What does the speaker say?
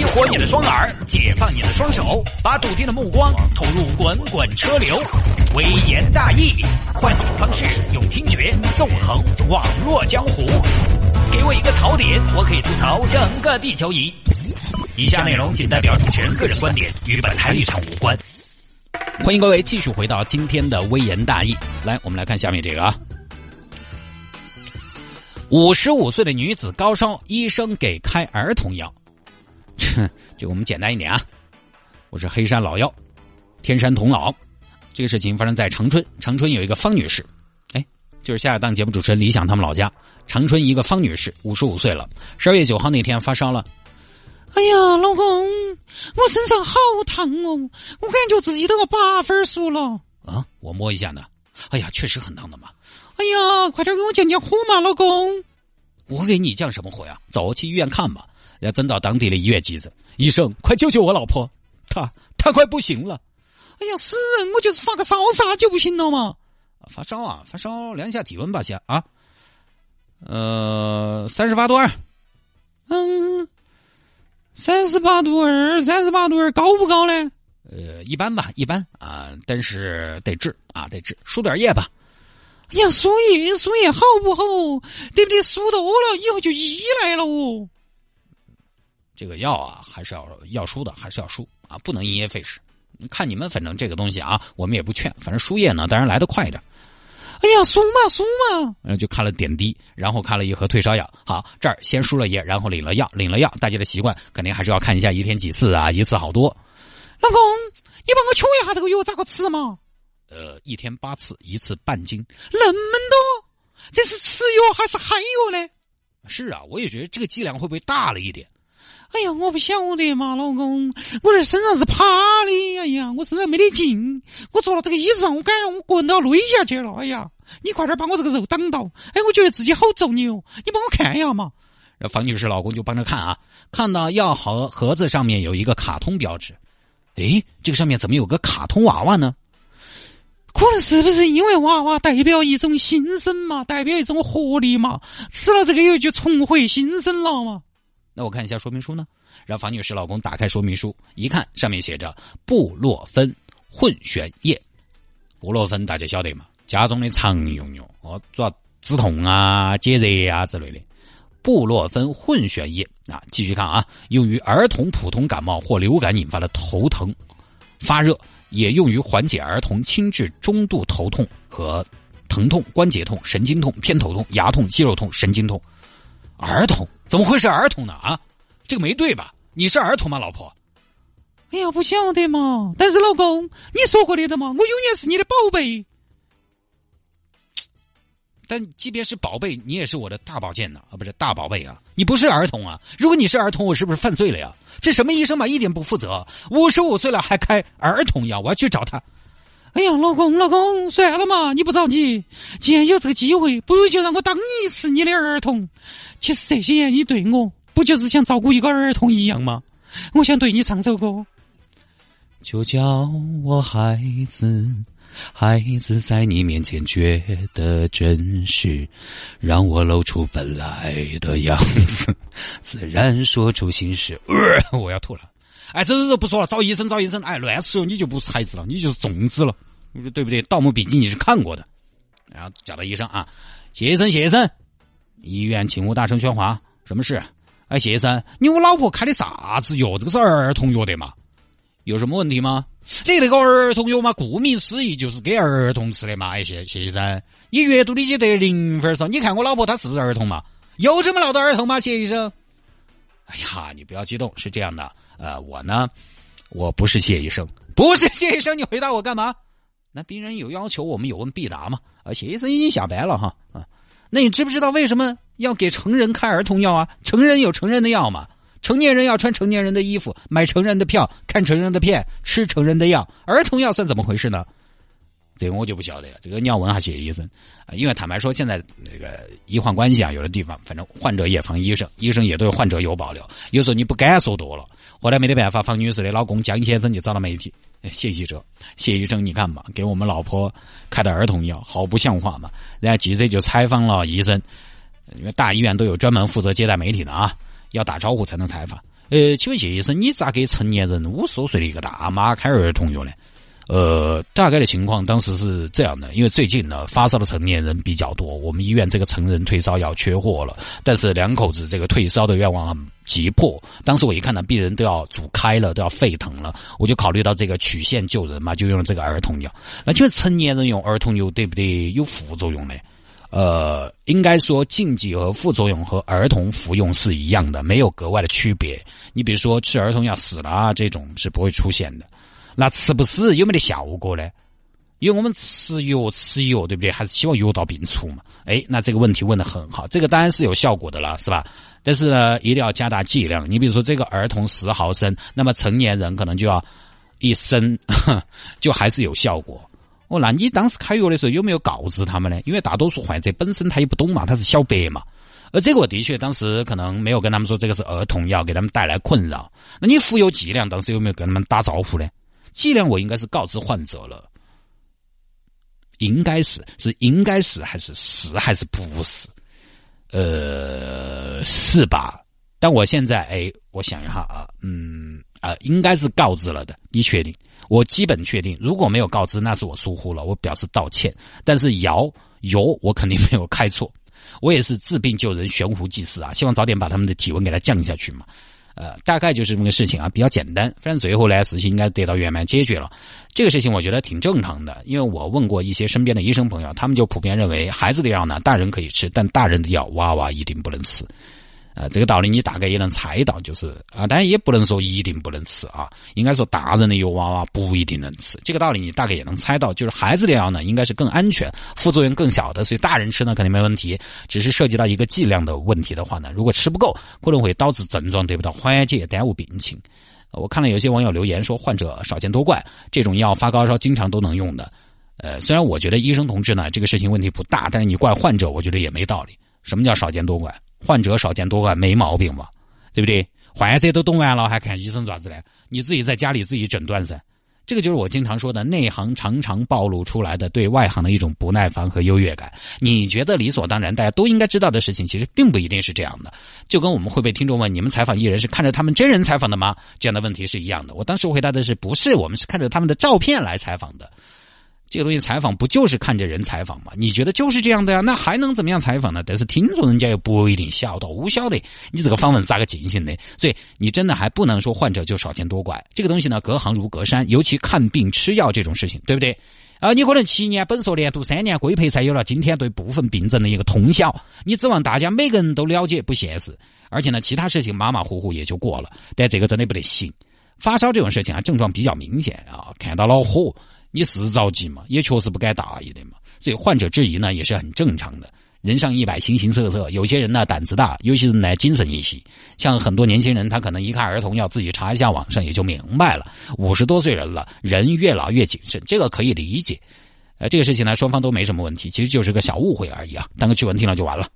激活你的双耳，解放你的双手，把笃定的目光投入滚滚车流。微言大义，换种方式用听觉纵横网络江湖。给我一个槽点，我可以吐槽整个地球仪。以下内容仅代表主持人个人观点，与本台立场无关。欢迎各位继续回到今天的微言大义。来，我们来看下面这个啊。五十五岁的女子高烧，医生给开儿童药。这个我们简单一点啊。我是黑山老妖，天山童姥。这个事情发生在长春，长春有一个方女士，哎，就是下一档节目主持人李想他们老家。长春一个方女士，五十五岁了，十二月九号那天发烧了。哎呀，老公，我身上好烫哦，我感觉自己都要八分熟了。啊，我摸一下呢。哎呀，确实很烫的嘛。哎呀，快点给我降降火嘛，老公！我给你降什么火呀？走，去医院看吧。要整到当地的医院急诊。医生，快救救我老婆，她她快不行了。哎呀，死人！我就是发个烧，啥就不行了嘛？发烧啊，发烧，量一下体温吧，先啊。呃，三十八度二。嗯，三十八度二，三十八度二，高不高嘞？呃，一般吧，一般啊，但是得治啊，得治，输点液吧。哎呀，输液输液好不好？对不对？输多了以后就依赖了哦。这个药啊，还是要要输的，还是要输啊，不能因噎废食。看你们，反正这个东西啊，我们也不劝。反正输液呢，当然来得快一点。哎呀，输嘛输嘛，然后就看了点滴，然后看了一盒退烧药。好，这儿先输了液，然后领了药，领了药，大家的习惯肯定还是要看一下一天几次啊，一次好多。老公，你帮我瞧一下这个药咋个吃嘛？呃，一天八次，一次半斤，那么多，这是吃药还是含药呢？是啊，我也觉得这个剂量会不会大了一点？哎呀，我不晓得嘛，老公，我这身上是趴的，哎呀，我身上没得劲，我坐到这个椅子上，我感觉我滚到累下去了，哎呀，你快点把我这个肉挡到，哎，我觉得自己好重哦，你帮我看一下嘛。然后方女士老公就帮着看啊，看到药盒盒子上面有一个卡通标志，哎，这个上面怎么有个卡通娃娃呢？可能是不是因为娃娃代表一种新生嘛，代表一种活力嘛？吃了这个药就重回新生了嘛？那我看一下说明书呢。让房女士老公打开说明书，一看上面写着布洛芬混悬液。布洛芬大家晓得嘛？家中的常用药哦，主要止痛啊、解热啊之类的。布洛芬混悬液啊，继续看啊，用于儿童普通感冒或流感引发的头疼、发热。也用于缓解儿童轻至中度头痛和疼痛、关节痛、神经痛、偏头痛、牙痛、肌肉痛、神经痛。儿童怎么会是儿童呢？啊，这个没对吧？你是儿童吗，老婆？哎呀，不晓得嘛。但是老公，你说过的嘛，我永远是你的宝贝。但即便是宝贝，你也是我的大宝剑呢啊，不是大宝贝啊！你不是儿童啊！如果你是儿童，我是不是犯罪了呀？这什么医生嘛，一点不负责！五十五岁了还开儿童药，我要去找他。哎呀，老公，老公，算了嘛，你不着急。既然有这个机会，不如就让我当一次你的儿童。其实这些年你对我，不就是像照顾一个儿童一样吗？我想对你唱首歌，就叫我孩子。孩子在你面前觉得真实，让我露出本来的样子，自然说出心事。呃我要吐了！哎，走走走，不说了，找医生，找医生！哎，乱吃你就不是孩子了，你就是粽子了，你说对不对？《盗墓笔记》你是看过的，然后叫到医生啊，谢医生，谢医生，医院请勿大声喧哗，什么事？哎，谢医生，你我老婆开的啥子药？这个是儿童药的嘛？有什么问题吗？你那个儿童药嘛，顾名思义就是给儿童吃的嘛。哎，谢谢医生，你阅读理解得零分噻。你看我老婆她是不是儿童嘛？有这么闹到儿童吗？谢医生。哎呀，你不要激动，是这样的，呃，我呢，我不是谢医生，不是谢医生，你回答我干嘛？那病人有要求，我们有问必答嘛。啊，谢医生已经下班了哈。啊，那你知不知道为什么要给成人开儿童药啊？成人有成人的药嘛。成年人要穿成年人的衣服，买成人的票，看成人的片，吃成人的药。儿童药算怎么回事呢？这个我就不晓得了。这个你要问下谢医生啊，因为坦白说，现在那个医患关系啊，有的地方反正患者也防医生，医生也对患者有保留。有时候你不敢说多了，后来没得办法，方女士的老公江先生就找了媒体，谢记者，谢医生，你看嘛，给我们老婆开的儿童药好不像话嘛。然后记者就采访了医生，因为大医院都有专门负责接待媒体的啊。要打招呼才能采访。呃，请问谢医生，你咋给成年人五十多岁的一个大妈开儿童药呢？呃，大概的情况当时是这样的，因为最近呢发烧的成年人比较多，我们医院这个成人退烧药缺货了，但是两口子这个退烧的愿望很急迫。当时我一看到病人都要煮开了，都要沸腾了，我就考虑到这个曲线救人嘛，就用了这个儿童药。那请问成年人用儿童药对不对？有副作用呢？呃，应该说禁忌和副作用和儿童服用是一样的，没有格外的区别。你比如说吃儿童药死了啊，这种是不会出现的。那吃不死有没得效果呢？因为我们吃药吃药，对不对？还是希望药到病除嘛？哎，那这个问题问的很好，这个当然是有效果的了，是吧？但是呢，一定要加大剂量。你比如说这个儿童十毫升，那么成年人可能就要一升，就还是有效果。哦，那你当时开药的时候有没有告知他们呢？因为大多数患者本身他也不懂嘛，他是小白嘛。而这个的确当时可能没有跟他们说这个是儿童药，给他们带来困扰。那你服药剂量当时有没有跟他们打招呼呢？剂量我应该是告知患者了，应该是是应该是还是是还是不是？呃，是吧？但我现在哎，我想一下啊，嗯啊，应该是告知了的，你确定？我基本确定，如果没有告知，那是我疏忽了，我表示道歉。但是药药我肯定没有开错，我也是治病救人，悬壶济世啊，希望早点把他们的体温给它降下去嘛。呃，大概就是这么个事情啊，比较简单。反正最后呢，事情应该得到圆满解决了。这个事情我觉得挺正常的，因为我问过一些身边的医生朋友，他们就普遍认为，孩子的药呢，大人可以吃，但大人的药，娃娃一定不能吃。呃，这个道理你大概也能猜到，就是啊，当然也不能说一定不能吃啊，应该说大人的药娃娃不一定能吃。这个道理你大概也能猜到，就是孩子的药呢，应该是更安全，副作用更小的，所以大人吃呢肯定没问题。只是涉及到一个剂量的问题的话呢，如果吃不够，可能会导致症状得不到缓解，耽误病情。我看了有些网友留言说，患者少见多怪，这种药发高烧经常都能用的。呃，虽然我觉得医生同志呢这个事情问题不大，但是你怪患者，我觉得也没道理。什么叫少见多怪？患者少见多怪没毛病吧，对不对？患者都动完了，还看医生爪子呢？你自己在家里自己诊断噻。这个就是我经常说的，内行常常暴露出来的对外行的一种不耐烦和优越感。你觉得理所当然，大家都应该知道的事情，其实并不一定是这样的。就跟我们会被听众问，你们采访艺人是看着他们真人采访的吗？这样的问题是一样的。我当时回答的是，不是，我们是看着他们的照片来采访的。这个东西采访不就是看着人采访吗？你觉得就是这样的呀？那还能怎么样采访呢？但是听众人家又不一定晓得，不晓得你这个访问咋个进行的？所以你真的还不能说患者就少见多怪。这个东西呢，隔行如隔山，尤其看病吃药这种事情，对不对？啊，你可能七年本硕连读三年规培才有了今天对部分病症的一个通晓，你指望大家每个人都了解不现实。而且呢，其他事情马马虎虎也就过了，但这个真的不得行。发烧这种事情啊，症状比较明显啊，看到恼火。你是着急嘛？也确实不该大意的嘛。所以患者质疑呢也是很正常的。人上一百，形形色色。有些人呢胆子大，有些人呢精神一些。像很多年轻人，他可能一看儿童药，自己查一下网上也就明白了。五十多岁人了，人越老越谨慎，这个可以理解。呃，这个事情呢，双方都没什么问题，其实就是个小误会而已啊，当个趣闻听了就完了。